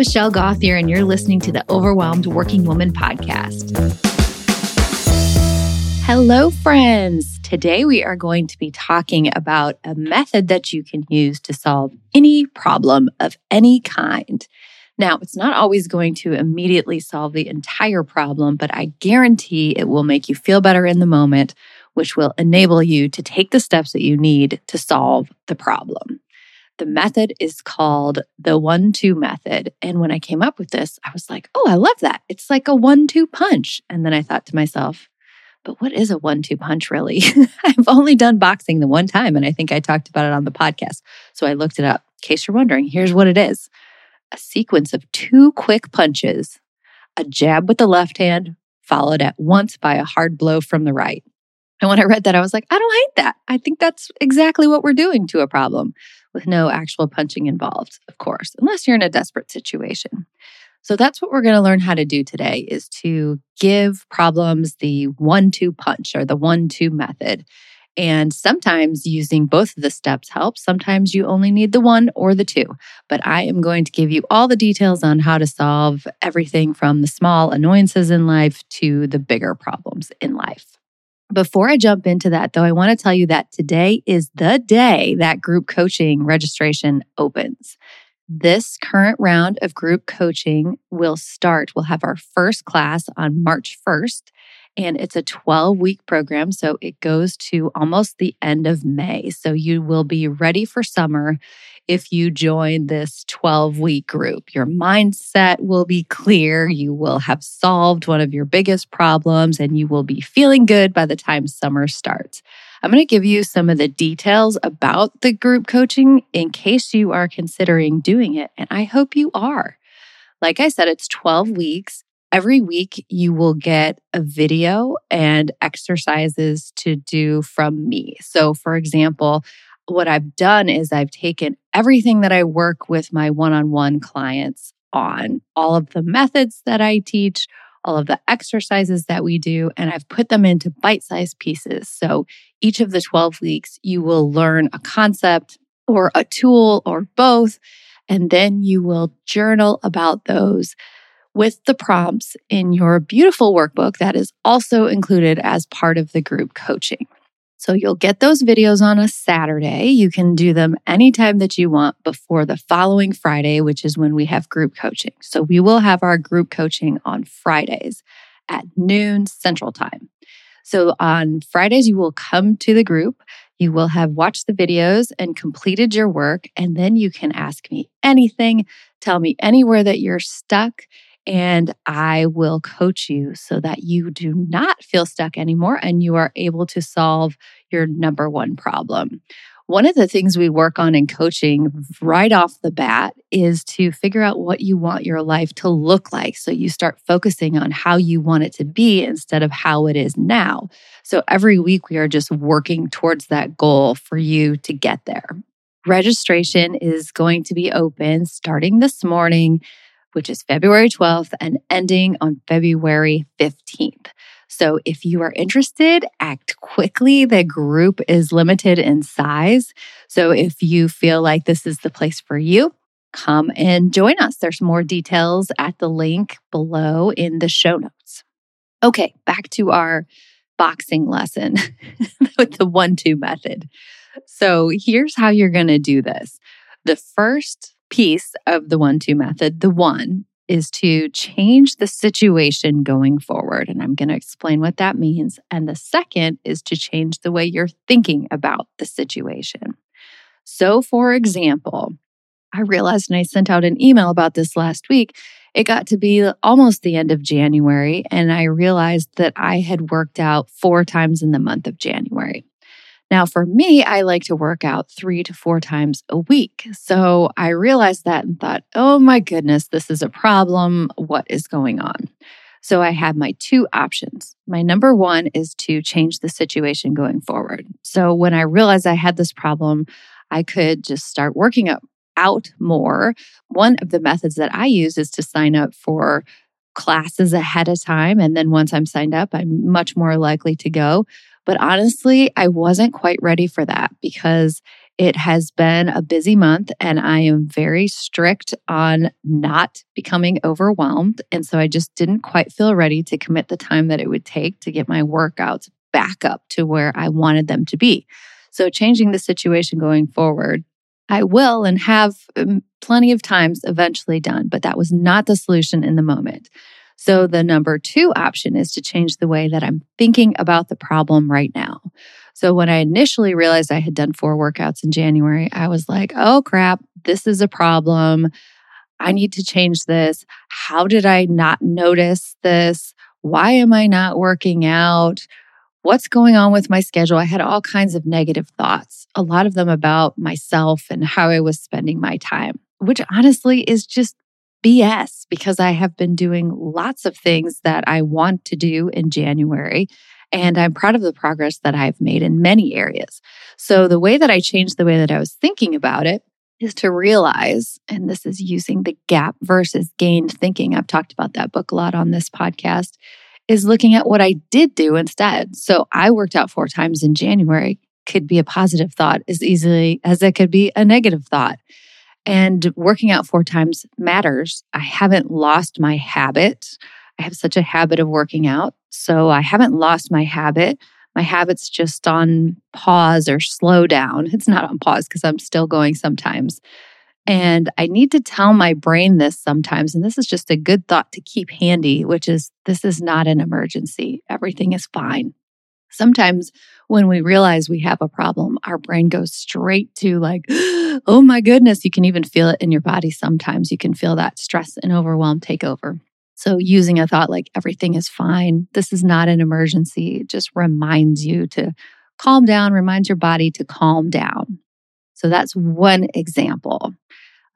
Michelle Gauthier, and you're listening to the Overwhelmed Working Woman podcast. Hello, friends. Today we are going to be talking about a method that you can use to solve any problem of any kind. Now, it's not always going to immediately solve the entire problem, but I guarantee it will make you feel better in the moment, which will enable you to take the steps that you need to solve the problem. The method is called the one two method. And when I came up with this, I was like, oh, I love that. It's like a one two punch. And then I thought to myself, but what is a one two punch really? I've only done boxing the one time, and I think I talked about it on the podcast. So I looked it up. In case you're wondering, here's what it is a sequence of two quick punches, a jab with the left hand, followed at once by a hard blow from the right. And when I read that, I was like, I don't hate that. I think that's exactly what we're doing to a problem with no actual punching involved, of course, unless you're in a desperate situation. So that's what we're going to learn how to do today is to give problems the one two punch or the one two method. And sometimes using both of the steps helps. Sometimes you only need the one or the two. But I am going to give you all the details on how to solve everything from the small annoyances in life to the bigger problems in life. Before I jump into that, though, I want to tell you that today is the day that group coaching registration opens. This current round of group coaching will start. We'll have our first class on March 1st, and it's a 12 week program. So it goes to almost the end of May. So you will be ready for summer if you join this 12 week group. Your mindset will be clear. You will have solved one of your biggest problems and you will be feeling good by the time summer starts. I'm going to give you some of the details about the group coaching in case you are considering doing it. And I hope you are. Like I said, it's 12 weeks. Every week, you will get a video and exercises to do from me. So, for example, what I've done is I've taken everything that I work with my one on one clients on, all of the methods that I teach, all of the exercises that we do, and I've put them into bite sized pieces. So each of the 12 weeks, you will learn a concept or a tool or both, and then you will journal about those with the prompts in your beautiful workbook that is also included as part of the group coaching. So you'll get those videos on a Saturday. You can do them anytime that you want before the following Friday, which is when we have group coaching. So we will have our group coaching on Fridays at noon Central Time. So on Fridays, you will come to the group. You will have watched the videos and completed your work. And then you can ask me anything, tell me anywhere that you're stuck and I will coach you so that you do not feel stuck anymore and you are able to solve your number one problem. One of the things we work on in coaching right off the bat is to figure out what you want your life to look like. So you start focusing on how you want it to be instead of how it is now. So every week we are just working towards that goal for you to get there. Registration is going to be open starting this morning which is February 12th and ending on February 15th. So if you are interested, act quickly. The group is limited in size. So if you feel like this is the place for you, come and join us. There's more details at the link below in the show notes. Okay, back to our boxing lesson with the one two method. So here's how you're going to do this. The first piece of the one two method, the one, is to change the situation going forward. And I'm going to explain what that means. And the second is to change the way you're thinking about the situation. So, for example, I realized and I sent out an email about this last week. It got to be almost the end of January, and I realized that I had worked out four times in the month of January. Now, for me, I like to work out three to four times a week. So I realized that and thought, oh my goodness, this is a problem. What is going on? So I had my two options. My number one is to change the situation going forward. So when I realized I had this problem, I could just start working out more. One of the methods that I use is to sign up for classes ahead of time. And then once I'm signed up, I'm much more likely to go. But honestly, I wasn't quite ready for that because It has been a busy month and I am very strict on not becoming overwhelmed. And so I just didn't quite feel ready to commit the time that it would take to get my workouts back up to where I wanted them to be. So changing the situation going forward, I will and have um, plenty of times eventually done, but that was not the solution in the moment. So the number two option is to change the way that I'm thinking about the problem right now. So when I initially realized I had done four workouts in January, I was like, oh crap, this is a problem. I need to change this. How did I not notice this? Why am I not working out? What's going on with my schedule? I had all kinds of negative thoughts, a lot of them about myself and how I was spending my time, which honestly is just BS because I have been doing lots of things that I want to do in January and I'm proud of the progress that I've made in many areas. So the way that I changed the way that I was thinking about it is to realize, and this is using the gap versus gained thinking. I've talked about that book a lot on this podcast, is looking at what I did do instead. So I worked out four times in January, could be a positive thought as easily as it could be a negative thought. Mm-hmm. And working out four times matters. I haven't lost my habit. I have such a habit of working out. So I haven't lost my habit. My habit's just on pause or slow down. It's not on pause because I'm still going sometimes. And I need to tell my brain this sometimes. And this is just a good thought to keep handy, which is this is not an emergency. Everything is fine. Sometimes when we realize we have a problem, our brain goes straight to like, oh my goodness, you can even feel it in your body sometimes. You can feel that stress and overwhelm take over. So, using a thought like everything is fine, this is not an emergency, it just reminds you to calm down, reminds your body to calm down. So, that's one example.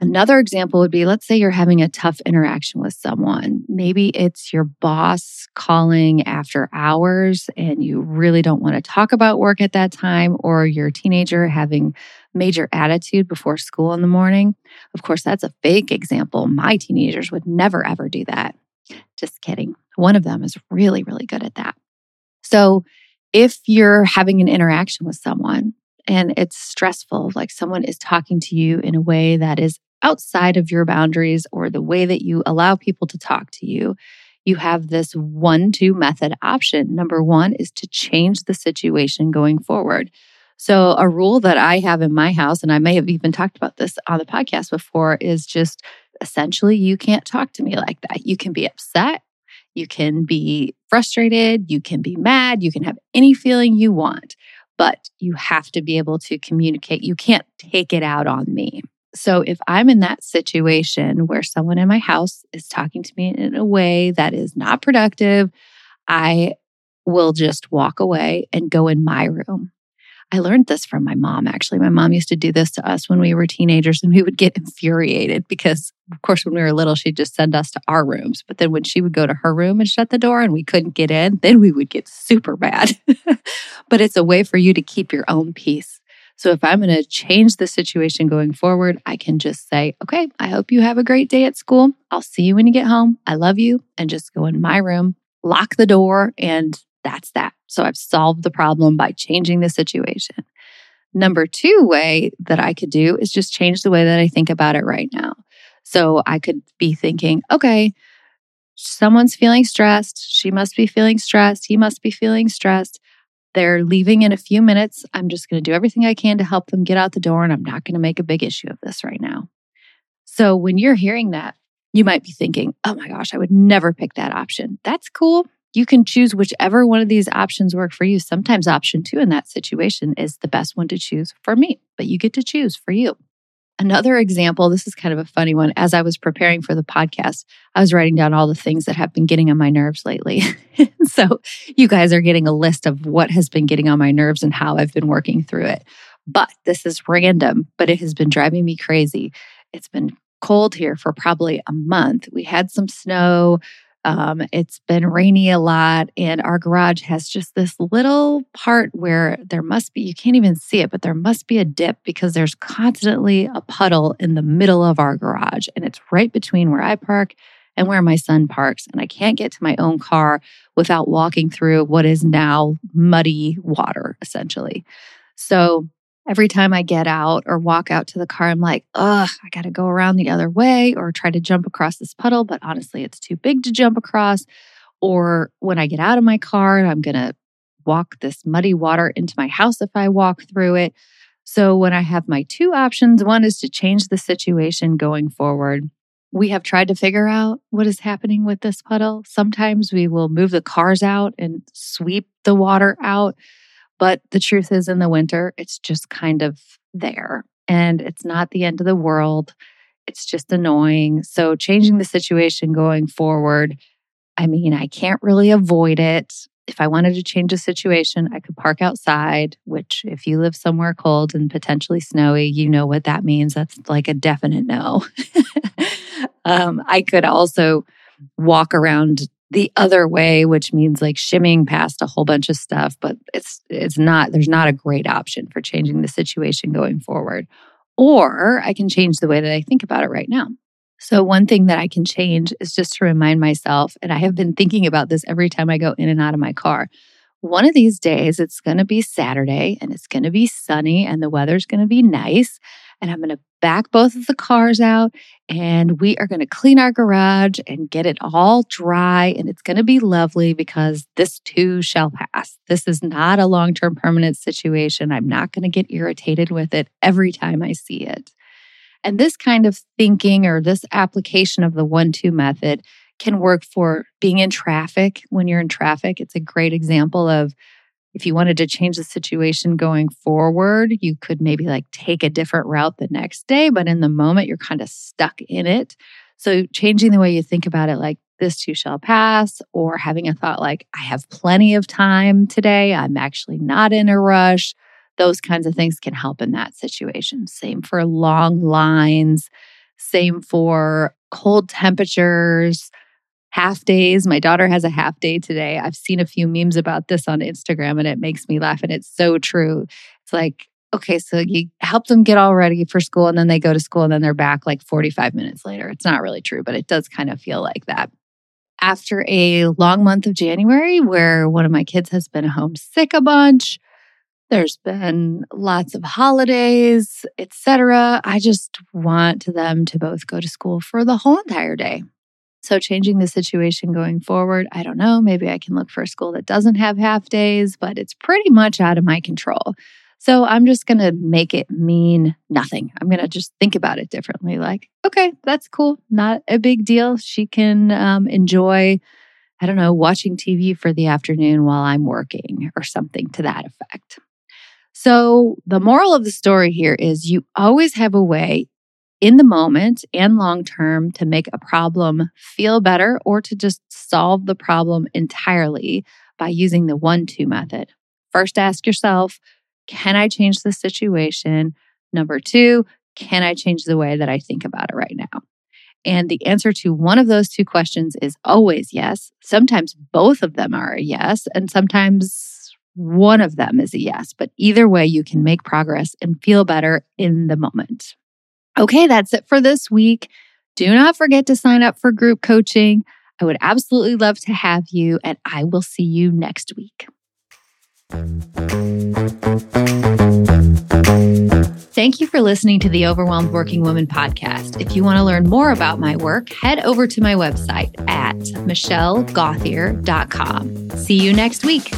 Another example would be let's say you're having a tough interaction with someone. Maybe it's your boss calling after hours and you really don't want to talk about work at that time, or your teenager having major attitude before school in the morning. Of course, that's a fake example. My teenagers would never ever do that. Just kidding. One of them is really, really good at that. So if you're having an interaction with someone and it's stressful, like someone is talking to you in a way that is outside of your boundaries or the way that you allow people to talk to you, you have this one two method option. Number one is to change the situation going forward. So, a rule that I have in my house, and I may have even talked about this on the podcast before, is just essentially you can't talk to me like that. You can be upset, you can be frustrated, you can be mad, you can have any feeling you want, but you have to be able to communicate. You can't take it out on me. So if I'm in that situation where someone in my house is talking to me in a way that is not productive, I will just walk away and go in my room. I learned this from my mom, actually. My mom used to do this to us when we were teenagers, and we would get infuriated because, of course, when we were little, she'd just send us to our rooms. But then when she would go to her room and shut the door and we couldn't get in, then we would get super mad. but it's a way for you to keep your own peace. So if I'm going to change the situation going forward, I can just say, okay, I hope you have a great day at school. I'll see you when you get home. I love you. And just go in my room, lock the door, and that's that. So I've solved the problem by changing the situation. Number two way that I could do is just change the way that I think about it right now. So I could be thinking, okay, someone's feeling stressed. She must be feeling stressed. He must be feeling stressed. They're leaving in a few minutes. I'm just going to do everything I can to help them get out the door, and I'm not going to make a big issue of this right now. So when you're hearing that, you might be thinking, oh my gosh, I would never pick that option. That's cool you can choose whichever one of these options work for you. Sometimes option two in that situation is the best one to choose for me, but you get to choose for you. Another example, this is kind of a funny one. As I was preparing for the podcast, I was writing down all the things that have been getting on my nerves lately. so you guys are getting a list of what has been getting on my nerves and how I've been working through it. But this is random, but it has been driving me crazy. It's been cold here for probably a month. We had some snow. Um, it's been rainy a lot, and our garage has just this little part where there must be, you can't even see it, but there must be a dip because there's constantly a puddle in the middle of our garage. And it's right between where I park and where my son parks. And I can't get to my own car without walking through what is now muddy water, essentially. So Every time I get out or walk out to the car, I'm like, ugh, I got to go around the other way or try to jump across this puddle. But honestly, it's too big to jump across. Or when I get out of my car, I'm going to walk this muddy water into my house if I walk through it. So when I have my two options, one is to change the situation going forward. We have tried to figure out what is happening with this puddle. Sometimes we will move the cars out and sweep the water out. But the truth is, in the winter, it's just kind of there and it's not the end of the world. It's just annoying. So, changing the situation going forward, I mean, I can't really avoid it. If I wanted to change the situation, I could park outside, which, if you live somewhere cold and potentially snowy, you know what that means. That's like a definite no. um, I could also walk around the other way, which means like shimming past a whole bunch of stuff, but it's it's not there's not a great option for changing the situation going forward. Or I can change the way that I think about it right now. So one thing that I can change is just to remind myself and I have been thinking about this every time I go in and out of my car. One of these days it's going to be Saturday and it's going to be sunny and the weather's going to be nice and I'm going to back both of the cars out and we are going to clean our garage and get it all dry. And it's going to be lovely because this too shall pass. This is not a long term permanent situation. I'm not going to get irritated with it every time I see it. And this kind of thinking or this application of the one two method can work for being in traffic. When you're in traffic, it's a great example of if you wanted to change the situation going forward, you could maybe like take a different route the next day, but in the moment, you're kind of stuck in it. So, changing the way you think about it, like this too shall pass, or having a thought like, I have plenty of time today, I'm actually not in a rush, those kinds of things can help in that situation. Same for long lines, same for cold temperatures half days. My daughter has a half day today. I've seen a few memes about this on Instagram and it makes me laugh. And it's so true. It's like, okay, so you help them get all ready for school and then they go to school and then they're back like 45 minutes later. It's not really true, but it does kind of feel like that. After a long month of January where one of my kids has been homesick a bunch, there's been lots of holidays, etc. I just want them to both go to school for the whole entire day. So, changing the situation going forward, I don't know. Maybe I can look for a school that doesn't have half days, but it's pretty much out of my control. So, I'm just going to make it mean nothing. I'm going to just think about it differently. Like, okay, that's cool. Not a big deal. She can um, enjoy, I don't know, watching TV for the afternoon while I'm working or something to that effect. So, the moral of the story here is you always have a way in the moment and long term to make a problem feel better or to just solve the problem entirely by using the one two method. First, ask yourself, can I change the situation? Number two, can I change the way that I think about it right now? And the answer to one of those two questions is always yes. Sometimes both of them are a yes, and sometimes one of them is a yes. But either way, you can make progress and feel better in the moment. Okay, that's it for this week. Do not forget to sign up for group coaching. I would absolutely love to have you, and I will see you next week. Thank you for listening to the Overwhelmed Working Woman podcast. If you want to learn more about my work, head over to my website at michellegauthier.com. See you next week.